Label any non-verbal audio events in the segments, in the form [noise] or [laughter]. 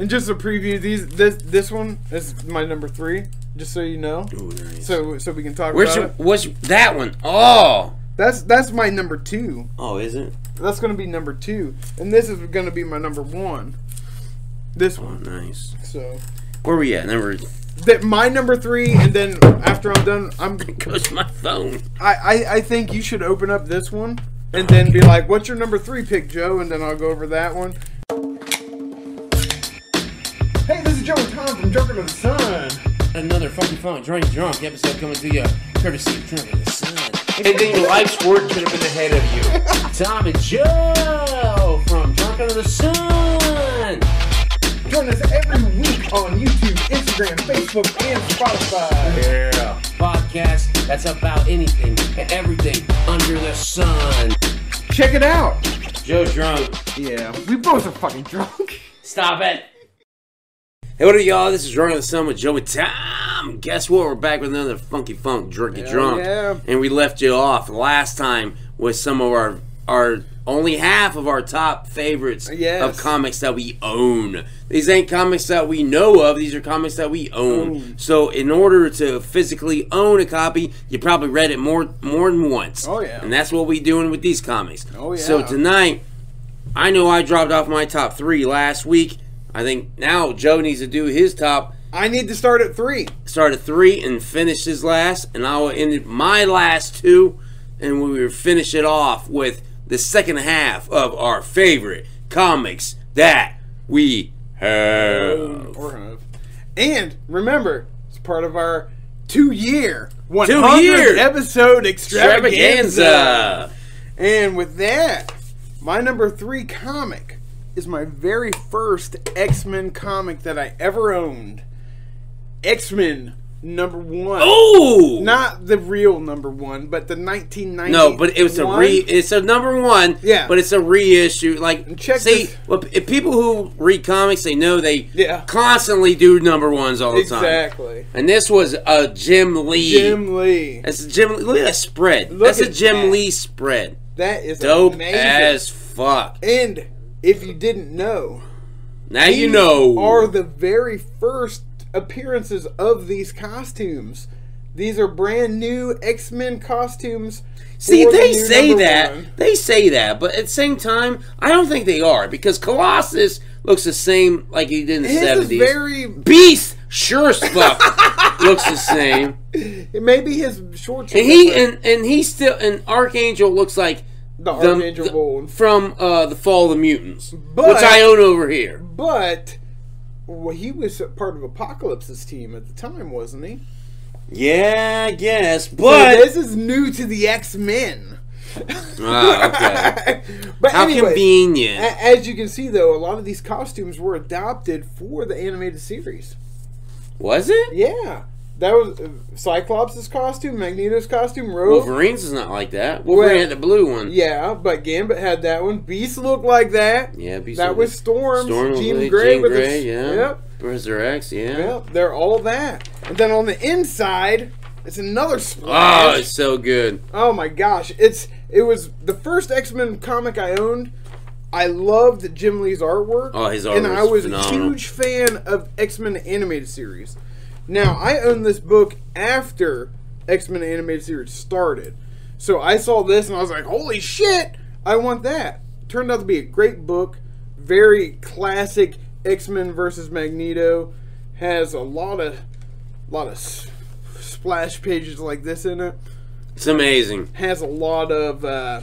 And just a preview, these this this one is my number three, just so you know. Ooh, nice. So so we can talk Where's about your, it. what's that one? Oh, That's that's my number two. oh, is it? That's gonna be number two, and this is gonna be my number one. This Oh, one. nice. So Where we at? Number that my number three, and then after I'm done, I'm [laughs] goes my phone. I, I I think you should open up this one and then be like, "What's your number three pick, Joe?" And then I'll go over that one. Hey, this Joe and Tom from Joker to the Sun. Another fucking funk, drunk, drunk episode coming to you, courtesy of Drunk in the Sun. Anything in life's work could have been ahead of you. [laughs] Tom and Joe from Drunk Under the Sun. Join us every week on YouTube, Instagram, Facebook, and Spotify. Yeah. Podcast that's about anything and everything under the sun. Check it out. Joe's drunk. Yeah, we both are fucking drunk. Stop it. Hey, what up, y'all? This is on the Sun with Joe and Tom. Guess what? We're back with another funky funk, drunky Hell drunk. yeah. And we left you off last time with some of our our only half of our top favorites Yes. of comics that we own. These ain't comics that we know of. These are comics that we own. Own. So, in order to physically own a copy, you probably read it more more than once. Oh, yeah. And that's what we doing with these comics. Oh, yeah. So tonight, I know I dropped off my top three last week. I think now Joe needs to do his top, I need to start at three. start at three and finish his last, and I will end my last two, and we will finish it off with the second half of our favorite comics that we have. Or have. And remember, it's part of our two-year, 100 year episode extravaganza. Extravaganza. And with that, my number three comic is my very first X Men comic that I ever owned. X Men number one. Ooh! Not the real number one, but the 1990. No, but it was a re. It's a number one. Yeah. But it's a reissue. Like, check see, this- well, people who read comics, they know they Yeah. constantly do number ones all the time. Exactly. And this was a Jim Lee. Jim Lee. That's a Jim. Look at that spread. Look That's a Jim that. Lee spread. That is Dope amazing. as fuck. And if you didn't know, Now you know. are the very first appearances of these costumes. These are brand new X Men costumes. See, for the they say that. one. They say that, but at the same time, I don't think they are because Colossus looks the same like he did in the seventies. very. Beast sure as fuck [laughs] looks the same. Maybe his shorts. And he and and he still and Archangel looks like the Archangel the- Gold. from uh, the Fall of the Mutants, But- which I own over here. But well, he was part of Apocalypse's team at the time, wasn't he? Yeah, I guess, So but this is new to the X Men. Ah, okay. [laughs] but How anyway, convenient. a- as you can see, though, a lot of these costumes were adopted for the animated series. Was it? Yeah, that was uh, Cyclops' costume, Magneto's costume, Rogue. Wolverine's is not like that. Wolverine Well, had the blue one. Yeah, but Gambit had that one. Beast looked like that. Yeah, Beast that was. Storm Jean Jean Grey Jean with Grey, its- yeah. Yep. X, yeah. Yep, they're all that. And then on the inside, it's another splash. Oh, it's so good. Oh my gosh, it's it was the first X Men comic I owned. I loved Jim Lee's artwork. Oh, his artwork, and I was phenomenal. a huge fan of X Men animated series. Now I own this book after X Men animated series started, so I saw this and I was like, "Holy shit, I want that!" Turned out to be a great book, very classic X Men versus Magneto. Has a lot of, lot of splash pages like this in it It's amazing. has a lot of uh,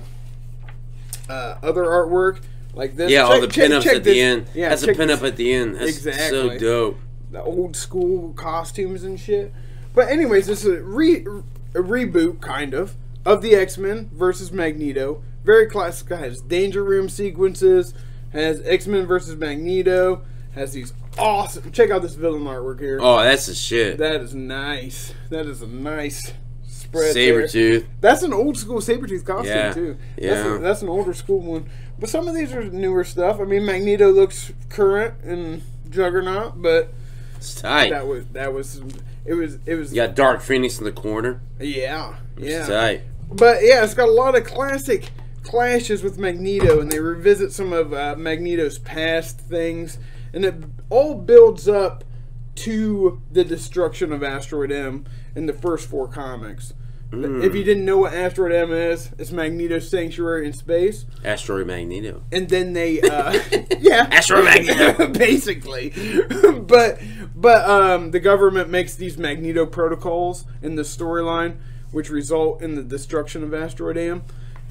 uh, other artwork like this. Yeah, all the check- pinups check at the end. Yeah, That's a check pinup this- at the end. That's Exactly. so dope. The old school costumes and shit. But anyways, this is a, re- a reboot kind of of the X Men versus Magneto. Very classic. Has Danger Room sequences. Has X Men versus Magneto. Has these awesome. Check out this villain artwork here. Oh, that's the shit. That is nice. That is a nice spread. there. Sabretooth. That's an old school Sabretooth costume Yeah. too. That's, Yeah. a, that's an older school one. But some of these are newer stuff. I mean, Magneto looks current and Juggernaut, but It's tight. that was that was it was it was Yeah, Dark Phoenix in the corner. yeah It's yeah. tight. But yeah, it's got a lot of classic clashes with Magneto, and they revisit some of uh, Magneto's past things. and it all builds up to the destruction of Asteroid M in the first four comics. If you didn't know what Asteroid M is, it's Magneto's sanctuary in space, Asteroid Magneto. and then they, uh, [laughs] yeah, Asteroid Magneto. [laughs] basically. [laughs] but but um, the government makes these Magneto protocols in the storyline, which result in the destruction of Asteroid M.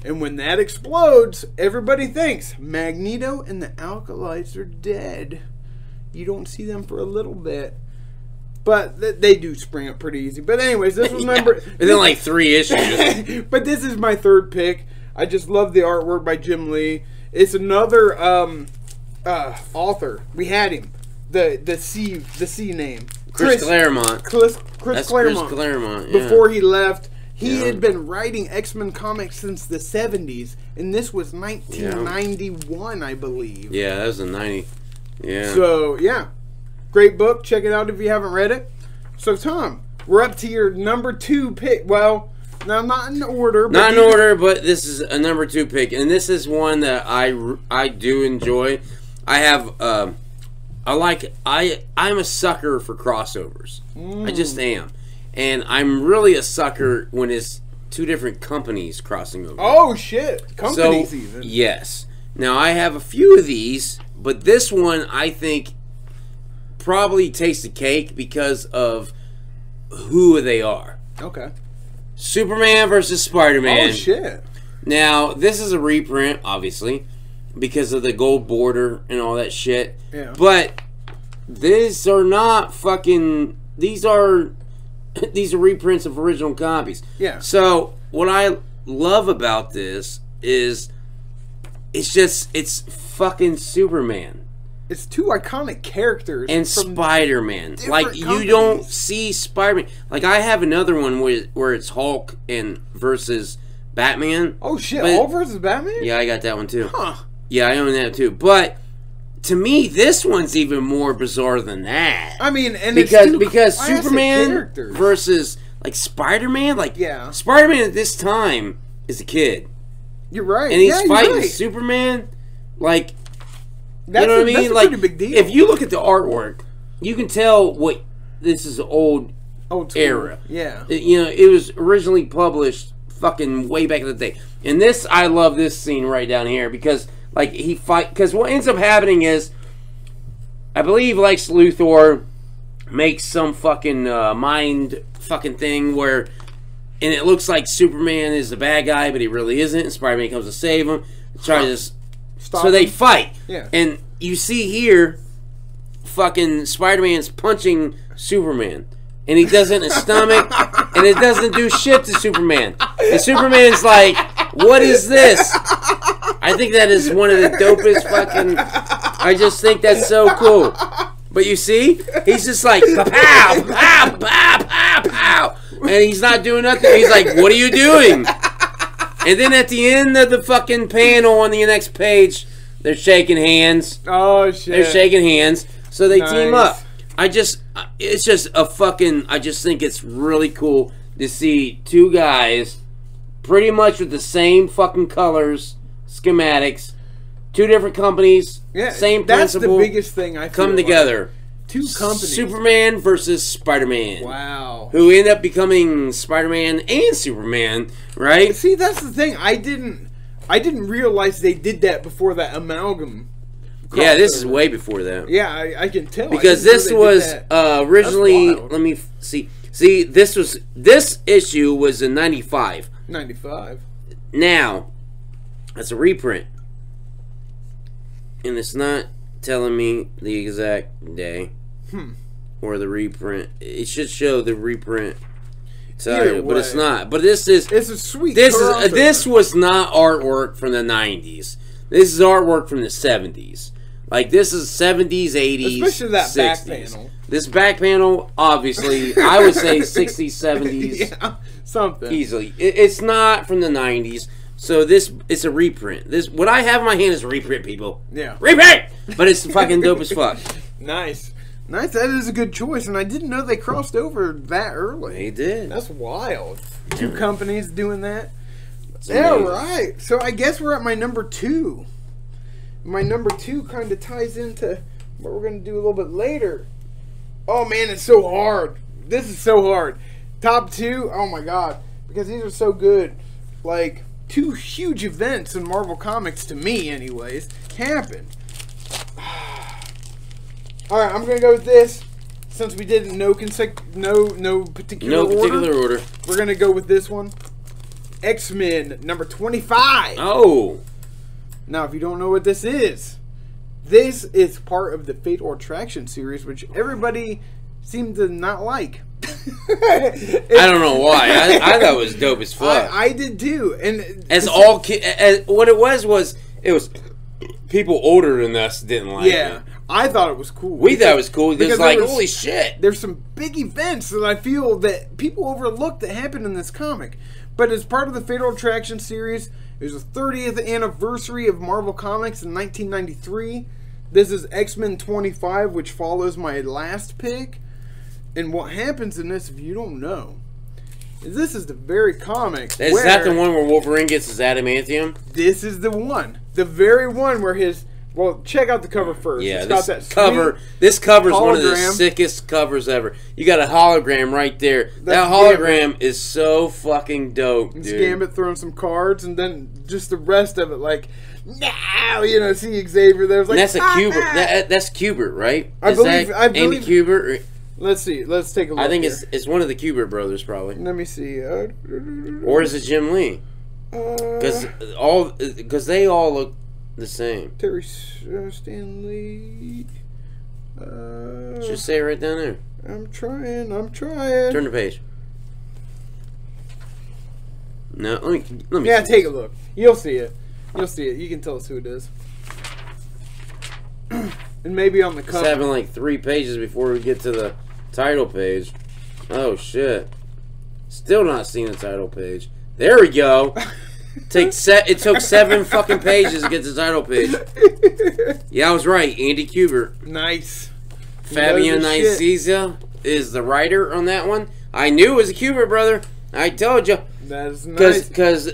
And when that explodes, everybody thinks Magneto and the Acolytes are dead. You don't see them for a little bit. But th- they do spring up pretty easy. But anyways, this [laughs] was number. And then like three issues. [laughs] but this is my third pick. I just love the artwork by Jim Lee. It's another um, uh, author. We had him. The the C the C name. Chris, Claremont. Chris, Chris That's Claremont. Chris Claremont. Yeah. Before he left, he Yeah. had been writing X Men comics since the seventies, and this was nineteen ninety one, I believe. Yeah, that was a 90. Yeah. So yeah, great book. Check it out if you haven't read it. So Tom, we're up to your number two pick. Well, now not in order. But Not in order, but this is a number two pick, and this is one that I I do enjoy. I have um, I like I I'm a sucker for crossovers. I just am, and I'm really a sucker when it's two different companies crossing over. Oh shit! Companies so even. yes. Now I have a few of these, but this one I think probably takes the cake because of who they are. Okay. Superman versus Spider-Man. Oh shit! Now, this is a reprint, obviously, because of the gold border and all that shit. Yeah. But these are not fucking. These are [clears throat] these are reprints of original copies. Yeah. So what I love about this is it's just it's fucking Superman It's two iconic characters and Spider Man. Like you don't see Spider Man. Like I have another one where where it's Hulk and versus Batman. Oh shit! But- All versus Batman. Yeah, I got that one too. Huh. Yeah, I own that too. But to me, this one's even more bizarre than that. I mean, and because it's because Superman characters. versus like Spider Man, like Yeah. Spider Man at this time is a kid, You're right. and he's yeah, fighting right. Superman. Like That's you know what I mean? That's a like pretty big deal. if you look at the artwork, you can tell what this is old Old school. era. Yeah. It- you know, it was originally published fucking way back in the day. And this, I love this scene right down here because, like, he fight. Because what ends up happening is, I believe Lex Luthor makes some fucking uh, mind fucking thing where, and it looks like Superman is the bad guy, but he really isn't. And Spider Man comes to save him. Just Stop so they fight. Yeah. And you see here, fucking Spider Man's punching Superman. And he does it in his [laughs] stomach, and it doesn't do shit to Superman. And Superman's like, what is this? I think that is one of the dopest fucking. I just think that's so cool. But you see, he's just like, pow, pow, pow, pow, pow. And he's not doing nothing. He's like, what are you doing? And then at the end of the fucking panel on the next page, they're shaking hands. Oh shit! They're shaking hands. So they team up. I just, it's just a fucking, I just think it's really cool to see two guys pretty much with the same fucking colors, schematics, two different companies, Yeah, same thing. That's the biggest thing I come like. Two companies. Superman versus Spider Man. Wow. Who end up becoming Spider Man and Superman, right? See, that's the thing. I didn't. I didn't realize they did that before that amalgam. Yeah, this is way before that. Yeah, I, I can tell. Because this was uh, originally. Let me f- see. See, this was this issue was in '95. ninety-five. Now, that's a reprint, and it's not telling me the exact day Hmm. or the reprint. It should show the reprint title, but it's not. But this is It's a sweet. this is this was not artwork from the '90s. This is artwork from the '70s. Like this is '70s, '80s, Especially that back panel. This back panel, obviously, I would say '60s, '70s, [laughs] yeah, something. easily. It, it's not from the '90s, so this it's a reprint. This what I have in my hand is a reprint, people. Yeah. Reprint, but it's fucking dope as fuck. [laughs] Nice, nice. That is a good choice, and I didn't know they crossed over that early. They did. That's wild. Two companies doing that. It's Yeah, amazing. right. So I guess we're at my number two. My number two kind of ties into what we're gonna do a little bit later. Oh man, it's so hard. This is so hard. Top two, oh my god, because these are so good. Like two huge events in Marvel Comics to me, anyways, happened. [sighs] All right, I'm gonna go with this. Since we did no consec- no no particular No particular order. we're gonna go with this one. X Men number twenty five. Oh, Now, if you don't know what this is, this is part of the Fatal Attraction series, which everybody seemed to not like. [laughs] I don't know why. I, I thought it was dope as [laughs] fuck. I, I did too, and as all ki- as, what it was was it was people older than us didn't like yeah, it. I thought it was cool. We thought it was cool because because like was- holy shit. there's some big events that I feel that people overlooked that happened in this comic. But as part of the Fatal Attraction series, it was the 30th anniversary of Marvel Comics in 1993. This is X Men 25, which follows my last pick. And what happens in this, if you don't know, is this is the very comic. Is that the one where Wolverine gets his adamantium? This is the one. The very one where his. Well, check out the cover first. Yeah, It's this got that cover. This cover is one of the sickest covers ever. You got a hologram right there. that That's hologram is so fucking dope, It's dude. Gambit throwing some cards, and then just the rest of it, like, now, you know, see Xavier there. It's And Like, that's a "Ah, Kubert. ah." That, that's Kubert, right? I Is believe- that I Andy believe- Kubert. Let's see. Let's take a look. I think here. it's it's one of the Kubert brothers, probably, Let me see. Uh, or is it Jim Lee? Because uh, all because they all look the same. Terry uh, Stanley. Uh, Just say it right down there. I'm trying. I'm trying. Turn the page. No, let me let me. yeah, take a look. You'll see it. You'll see it. You can tell us who it is. [clears throat] and maybe on the It's cover. having like three pages before we get to the title page. Oh shit! Still not seeing the title page. There we go. [laughs] Take se- It took seven fucking pages to get the title page. [laughs] Yeah, I was right. Andy Kubert, nice. Fabio Fabian knows his shit. Nicieza is the writer on that one. I knew it was a Kubert brother. I told you That is because nice. because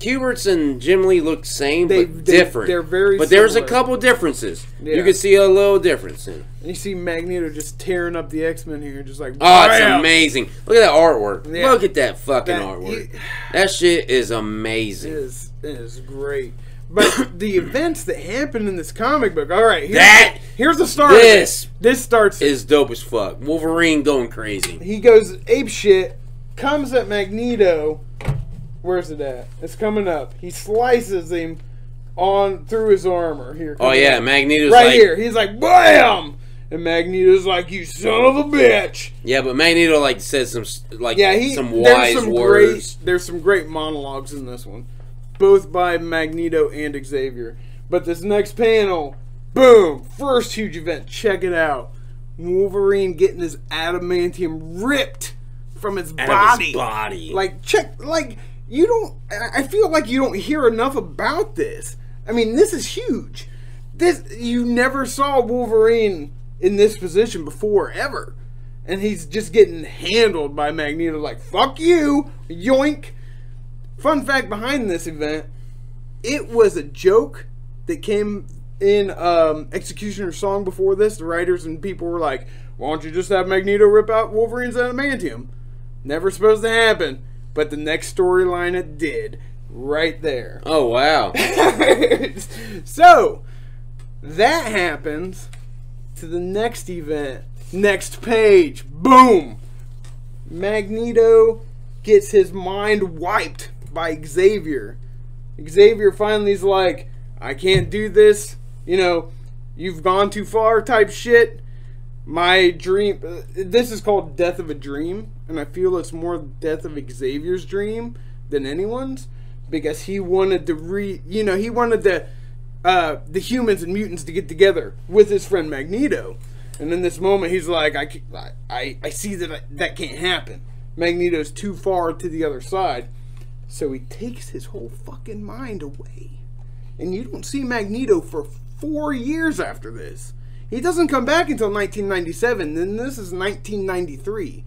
Kuberts and Jim Lee look same They- but they- different. they're very But there's a couple differences. Yeah. You can see a little difference in. You see Magneto just tearing up the X Men here, just like Oh, it's amazing! Look at that artwork. Yeah. Look at that fucking That- artwork. that shit is It amazing. is it is great. But [coughs] the events that happen in this comic book, all right, here's, That- here's the start. this of it. this starts. Is dope as fuck. Wolverine going crazy. he goes ape shit, comes at Magneto. Where's it at? It's coming up. He slices him on through his armor here. Oh yeah, up. Magneto's right like here. He's like bam, and Magneto's like you son of a bitch. yeah, but Magneto like says some like Yeah, he some there's wise some words. great there's some great monologues in this one, both by Magneto and Xavier. But this next panel, boom, first huge event. Check it out. Wolverine getting his adamantium ripped from his Out body. his body. Like check like you don't I feel like you don't hear enough about this. I mean, this is huge. This you never saw Wolverine in this position before ever. And he's just getting handled by Magneto like fuck you, yoink. Fun fact behind this event, it was a joke that came in um, X-Cutioner's Song before this. The writers and people were like, "Why don't you just have Magneto rip out Wolverine's adamantium?" Never supposed to happen, but the next storyline it did, right there. oh wow. [laughs] so that happens to the next event. Next page. Boom. Magneto gets his mind wiped by Xavier. Xavier finally's like, I can't do this. You know, you've gone too far type shit. My dream. uh, This is called Death of a Dream, and I feel it's more Death of Xavier's dream than anyone's because he wanted to re. You know, he wanted the uh, the humans and mutants to get together with his friend Magneto. And in this moment, he's like, I, I, I see that I, that can't happen. Magneto's too far to the other side. So he takes his whole fucking mind away. And you don't see Magneto for four years after this. He doesn't come back until 1997, then this is 1993.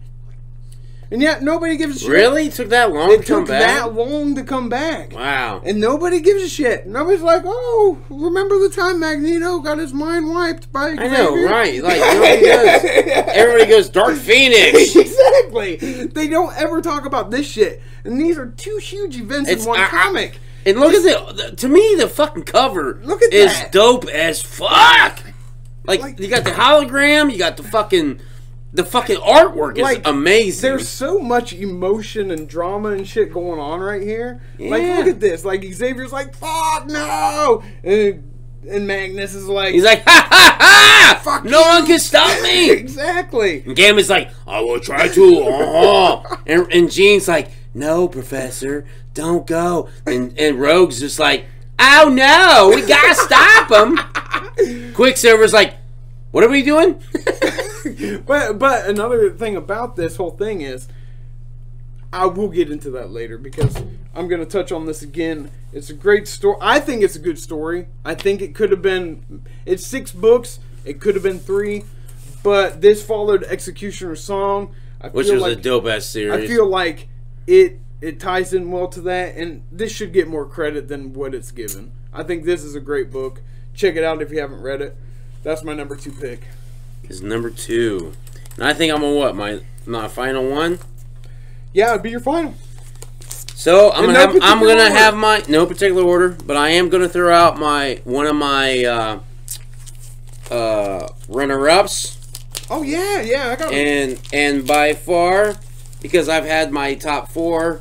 And yet nobody gives a shit. Really? It took that long It to come took back? that long to come back. Wow. And nobody gives a shit. Nobody's like, oh, remember the time Magneto got his mind wiped by I know, right? Like nobody does. [laughs] Everybody goes Dark [laughs] Phoenix. exactly. They don't ever talk about this shit. And these are two huge events It's- in one I- I- comic. And look at the, the to me the fucking cover Look at is that. dope as fuck. Like, Like- you got the hologram, you got the fucking the fucking artwork is Like, amazing. There's so much emotion and drama and shit going on right here. Like, look at this. Like, Xavier's like, fuck, no! And, and Magnus is like, He's like, ha ha ha! Fuck no you." one can stop [laughs] me. exactly. And Gambit's like, I will try to. Uh-huh. [laughs] and and Jean's like, No, Professor, don't go. And and Rogue's just like, Oh no, we gotta stop him. [laughs] Quicksilver's like, What are we doing? [laughs] But but another thing about this whole thing is, I will get into that later because I'm going to touch on this again. It's a great story. I think it's a good story. I think it could have been. It's six books. It could have been three, but this followed X-Cutioner's Song. I Which feel was like, a dope ass series. I feel like it it ties in well to that, and this should get more credit than what it's given. I think this is a great book. Check it out if you haven't read it. That's my number two pick. Is number two. And I think I'm on what? My my final one? Yeah, it'd be your final. So I'm In gonna no have, I'm gonna order. have my no particular order, but I am gonna throw out my one of my uh, uh, runner ups. Oh yeah, yeah, I got and and by far because I've had my top four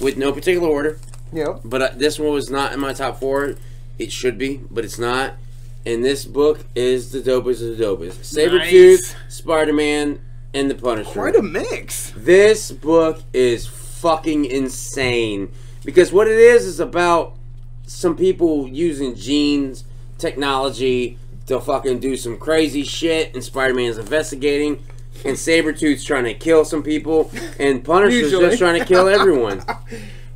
with no particular order, Yep. but uh, this one was not in my top four. It should be, but it's not. And this book is the dopest of the dopest. Sabretooth, Nice. Spider Man, and the Punisher. Quite a mix. This book is fucking insane because what it is is about some people using genes technology to fucking do some crazy shit, and Spider Man's investigating, and Sabretooth's trying to kill some people, and Punisher's Usually. just trying to kill everyone. [laughs]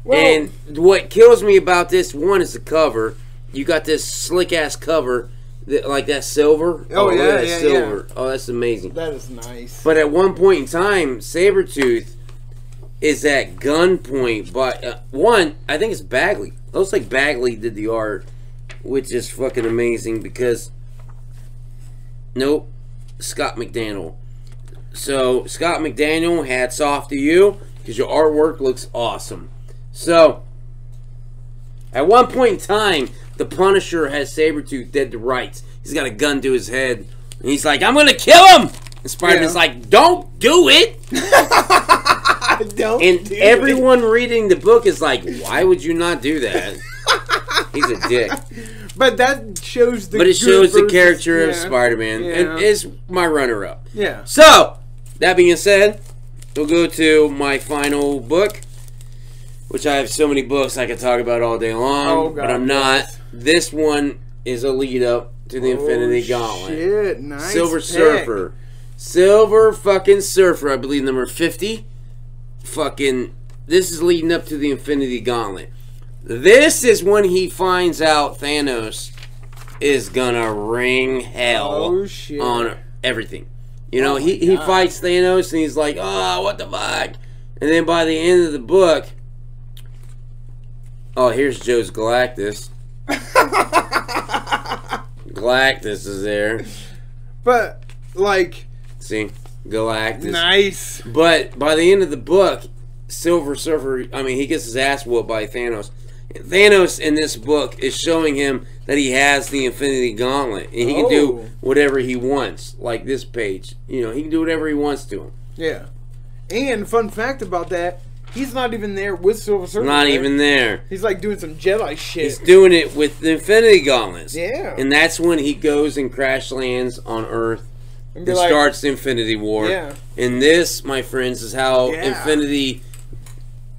Well, and what kills me about this one is the cover. You got this slick ass cover, that, like that silver. Oh, at yeah, yeah, silver. Oh, that's amazing. that is nice. But at one point in time, Sabretooth is at gunpoint. But uh, one, I think it's Bagley. Looks like Bagley did the art, which is fucking amazing because. Nope, Scott McDaniel. So, Scott McDaniel, hats off to you because your artwork looks awesome. So, at one point in time, the Punisher has Sabretooth dead to rights. He's got a gun to his head. And he's like, I'm going to kill him! And Spider-Man's Yeah. like, don't do it! [laughs] Don't. And do everyone reading the book is like, why would you not do that? [laughs] He's a dick. But that shows the. But it shows the versus- character of. Spider-Man. Yeah. It is my runner-up. Yeah. So, that being said, we'll go to my final book, which I have so many books I could talk about all day long, Oh, but I'm not. yes. This one is a lead up to the oh, Infinity oh, Gauntlet. Shit, nice. Silver pick. Surfer. Silver fucking Surfer, I believe number 50. Fucking, this is leading up to the Infinity Gauntlet. This is when he finds out Thanos is gonna ring hell Oh on everything. You know, Oh he, he fights Thanos and he's like, oh, what the fuck? And then by the end of the book, oh, here's Joe's Galactus. Galactus is there. But like, See? Galactus. nice. But by the end of the book, Silver Surfer, I mean, he gets his ass whooped by Thanos. Thanos in this book is showing him that he has the Infinity Gauntlet and he can Oh. do whatever he wants, like this page. You know, he can do whatever he wants to him. Yeah. And fun fact about that, he's not even there with Silver Surfer. Not right? even there. He's like doing some Jedi shit. He's doing it with the Infinity Gauntlets. Yeah. And that's when he goes and crash lands on Earth And and like, starts the Infinity War. Yeah. And this, my friends, is how Yeah. Infinity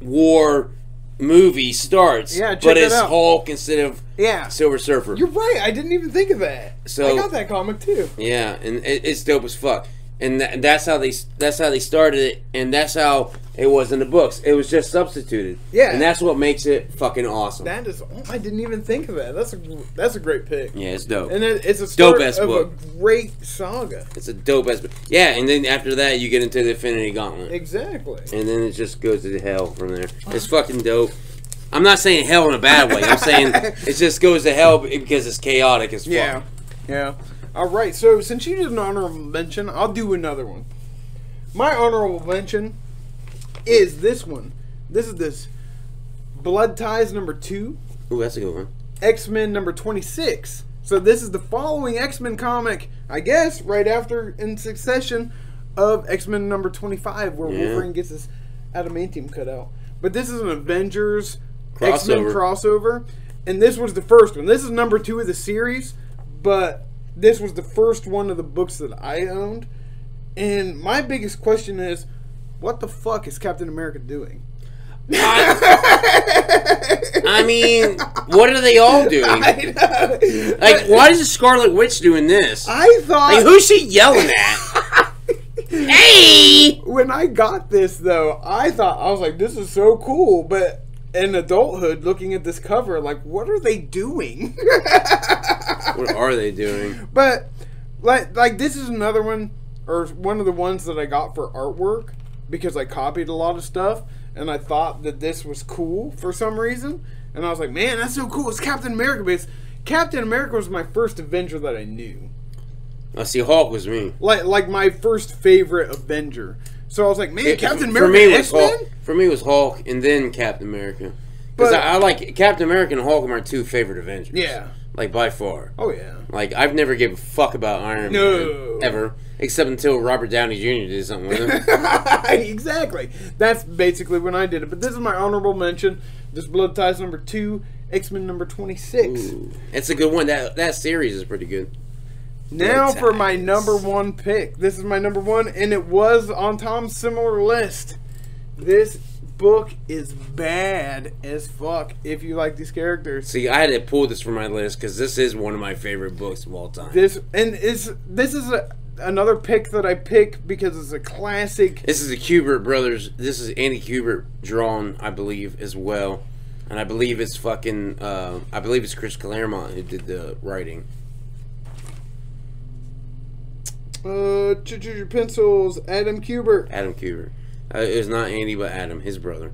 War movie starts. Yeah, but that it's out. Hulk instead of Yeah. Silver Surfer. You're right. I didn't even think of that. So- I got that comic too. yeah, and it, it's dope as fuck. And tha- that's how they that's how they started it, and that's how it was in the books. It was just substituted. Yeah. and that's what makes it fucking awesome. That is, oh, I didn't even think of that. That's a that's a great pick. yeah, it's dope. And it, it's a start Dope-ass of book. a great saga. It's a dope ass. Yeah, and then after that, you get into the Infinity Gauntlet, Exactly. and then it just goes to hell from there. It's fucking dope. I'm not saying hell in a bad way. I'm saying [laughs] it just goes to hell because it's chaotic as fuck. Yeah. Yeah. All right. So since you did an honorable mention, I'll do another one. My honorable mention is this one. This is this Blood Ties number two, Ooh, that's a good one. X Men number twenty six. So this is the following X Men comic, I guess, right after in succession of X Men number twenty five, where Yeah. Wolverine gets his adamantium cut out. But this is an Avengers X Men Crossover. crossover, and this was the first one. This is number two of the series, but this was the first one of the books that I owned. And my biggest question is, what the fuck is Captain America doing? I mean, what are they all doing? [laughs] I. Like, why is the Scarlet Witch doing this? I thought Like, who's she yelling at? [laughs] hey! when I got this though, I thought I was like, this is so cool, but in adulthood, looking at this cover, like, what are they doing? [laughs] What are they doing? but like, like this is another one, or one of the ones that I got for artwork because I copied a lot of stuff, and I thought that this was cool for some reason, and I was like, man, that's so cool. It's Captain America, because Captain America was my first Avenger that I knew. I see Hulk was me. Like, like my first favorite Avenger. So I was like, man, It- Captain for me was Hulk. For me was Hulk and then Captain America. Because I, I like Captain America and Hulk are my two favorite Avengers. Yeah. Like by far. Oh yeah. Like I've never gave a fuck about Iron No. Man ever, except until Robert Downey Jr. did something with him. [laughs] exactly. That's basically when I did it. But this is my honorable mention. This Blood Ties number two, X Men number twenty six. It's a good one. That that series is pretty good. Now for my number one pick. This is my number one, and it was on Tom's similar list. This book is bad as fuck if you like these characters. See, I had to pull this from my list because this is one of my favorite books of all time. This and is this is a, another pick that I pick because it's a classic. This is the Kubert brothers. This is Andy Kubert drawn, I believe, as well. And I believe it's fucking. Uh, I believe it's Chris Claremont who did the writing. Uh, ch- pencils, Adam Kubert. Adam Kubert. Uh, it was not Andy, but Adam, his brother.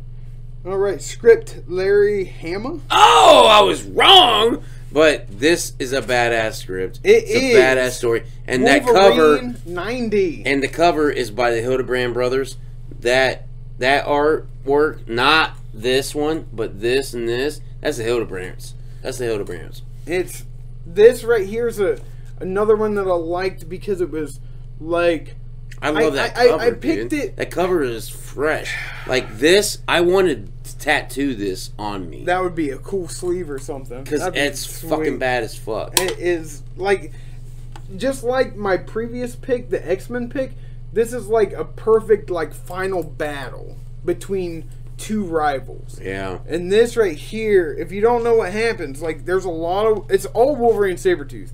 All right, script Larry Hama. Oh, I was wrong. But this is a badass script. It it's is. a badass story, and that cover 90. and the cover is by the Hildebrandt brothers. That that artwork, not this one, but this and this. That's the Hildebrandts. That's the Hildebrandts. It's this right here is a another one that I liked because it was like I love that I- I- cover. I picked dude. it- That cover is fresh. Like this, I wanted to tattoo this on me that would be a cool sleeve or something. because it's sweet. fucking bad as fuck. It is like just like my previous pick, the X Men pick. This is like a perfect like final battle between two rivals. Yeah, And this right here, if you don't know what happens, like there's a lot of it's all Wolverine Sabretooth.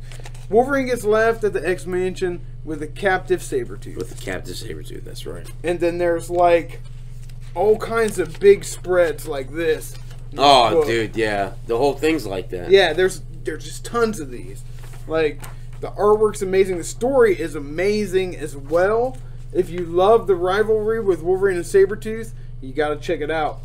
Wolverine gets left at the X Mansion with a captive Sabretooth. with the captive Sabretooth. That's right. and then there's like all kinds of big spreads like this. this Oh, book. dude, yeah. The whole thing's like that. Yeah, there's there's just tons of these. Like the artwork's amazing, the story is amazing as well. If you love the rivalry with Wolverine and Sabretooth, you got to check it out.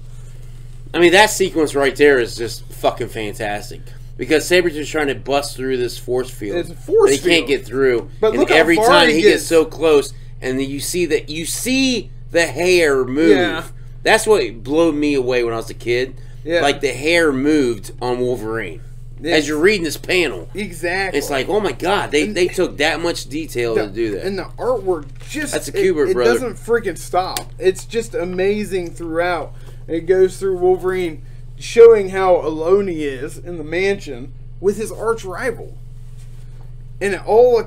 I mean, that sequence right there is just fucking fantastic. Because Sabretooth's trying to bust through this force field. It's a force They can't get through. But and look how every far time he he gets gets. so close, and then you see that you see the hair move. Yeah. That's what blew me away when I was a kid. Yeah. Like the hair moved on Wolverine. It's- As you're reading this panel. Exactly. It's like, oh my god, they, they took that much detail to do that. And the artwork just That's a it- Kubert it, brother. doesn't freaking stop. It's just amazing throughout. It goes through Wolverine showing how alone he is in the mansion with his arch rival. And it all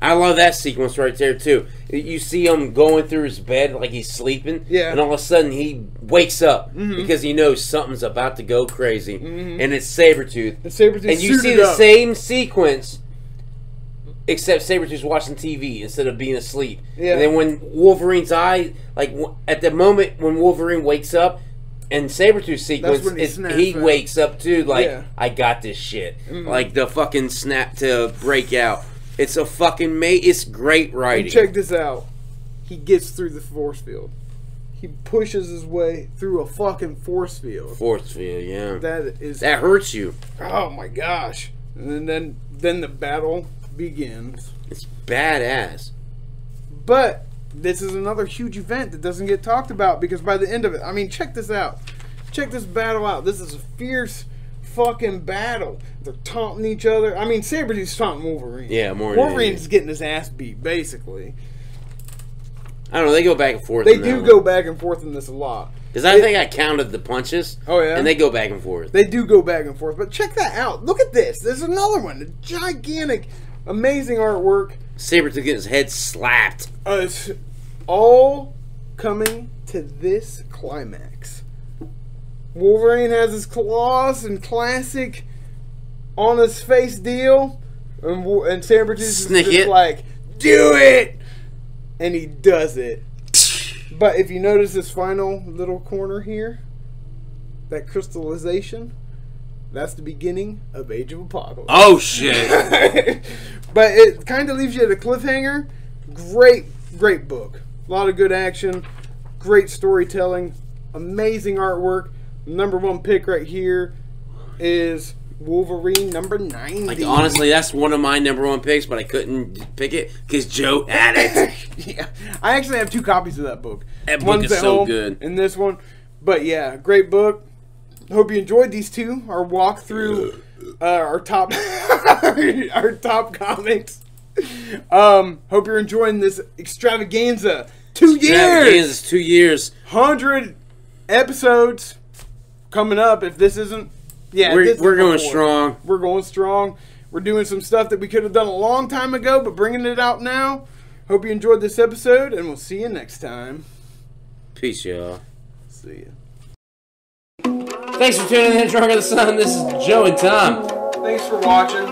I love that sequence right there too. You see him going through his bed like he's sleeping, Yeah. Mm-hmm. and all of a sudden he wakes up because he knows something's about to go crazy, and it's Sabretooth. the Sabretooth And you see the up. same sequence except Sabretooth's watching TV instead of being asleep. Yeah. And then when Wolverine's eye, like at the moment when Wolverine wakes up, and Sabretooth's sequence, he snaps he out. wakes up too, like, Yeah. I got this shit. Mhm. Like the fucking snap to break out. It's a fucking mate. It's great And writing. check this out. He gets through the force field. He pushes his way through a fucking force field. Force field, yeah. That is That hurts you. oh my gosh. And then then the battle begins. It's badass. But this is another huge event that doesn't get talked about because by the end of it, I mean, check this out. Check this battle out. This is a fierce fucking battle. They're taunting each other. I mean, Sabretooth's taunting Wolverine. Yeah, more Wolverine's anything. getting his ass beat, basically. I don't know. They go back and forth. They do go back and forth in this a lot. because I think I counted the punches. Oh, yeah? and they go back and forth. They do go back and forth. But check that out. Look at this. There's another one. A gigantic, amazing artwork. Sabretooth getting his head slapped. Uh, it's all coming to this climax. Wolverine has his claws and classic on his face deal, and and Sabretooth is just like, "Do it," and he does it. But if you notice this final little corner here, that crystallization, that's the beginning of Age of Apocalypse. Oh shit! [laughs] but it kind of leaves you at a cliffhanger. Great, great book. A lot of good action, great storytelling, amazing artwork. Number one pick right here is Wolverine number 90. like honestly, that's one of my number one picks, but I couldn't pick it because Joe had it. [laughs] yeah, I actually have two copies of that book. That book is so home good. And this one, but yeah, great book. Hope you enjoyed these two. Our walk through uh, our top, [laughs] our top comics. Um, hope you're enjoying this extravaganza. Two years, two years. hundred episodes coming up. If this isn't, yeah, We're- we're going strong. We're going strong. We're doing some stuff that we could have done a long time ago, but bringing it out now. Hope you enjoyed this episode, and we'll see you next time. Peace, y'all. See ya. Thanks for tuning in to Drunk of the Sun. This is Joe and Tom. Thanks for watching.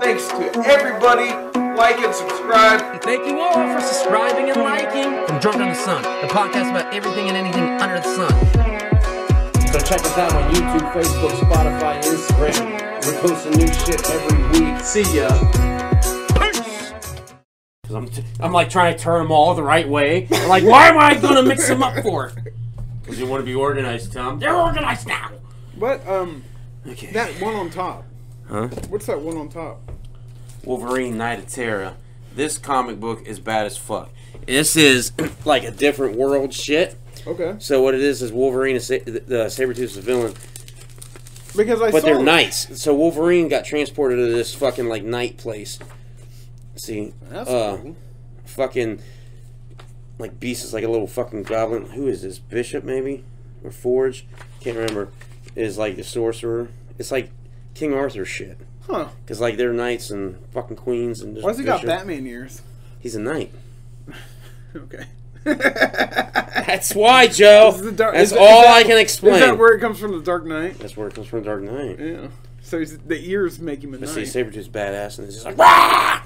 Thanks to everybody. Like and subscribe. And thank you all for subscribing and liking from Drunk on the Sun, the podcast about everything and anything under the sun. So check us out on YouTube, Facebook, Spotify, Instagram. We're posting new shit every week. See ya. Because I'm, t- I'm like trying to turn them all the right way. I'm like, why am I going to mix them up for? [laughs] Because you want to be organized, Tom. They're organized now. What? Um, Okay. that one on top. Huh? What's that one on top? Wolverine Knight of Terra. This comic book is bad as fuck. This is [clears throat] like a different world shit. Okay. So what it is is Wolverine is Sa- the the Sabretooth's the villain, Because I but they're knights. So Wolverine got transported to this fucking like night place. See, That's uh, cool. fucking like Beast is like a little fucking goblin. Who is this? Bishop maybe or Forge? Can't remember. Is like the sorcerer. It's like King Arthur shit. Huh? Cause like they're knights and fucking queens and just Why's he got bishop. Batman ears? He's a knight. [laughs] Okay. That's why, [laughs] Joe. This is the dark- That's that- all that- I can explain. Is that where it comes from? The Dark Knight. That's where it comes from. Dark Knight. Yeah. So he's, the ears make him a But see, knight. Sabretooth's badass, and it's just like, Rah!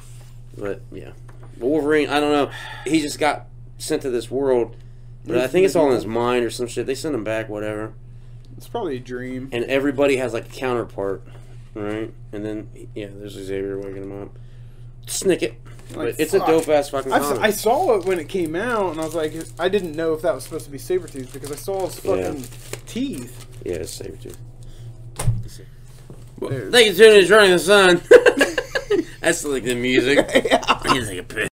But yeah, Wolverine, I don't know. He just got sent to this world, but I think it's all in his mind or some shit. They send him back, whatever. It's probably a dream. And everybody has like a counterpart, right? And then yeah, there's Xavier waking him up. Snick it. Like, it's a dope ass fucking comic. I saw it when it came out, and I was like, I didn't know if that was supposed to be saber Sabretooth because I saw his Yeah. fucking teeth. yeah, it's Sabretooth. There. Thank you for tuning in to Running the Sun. That's like the music. [laughs] yeah. To take a.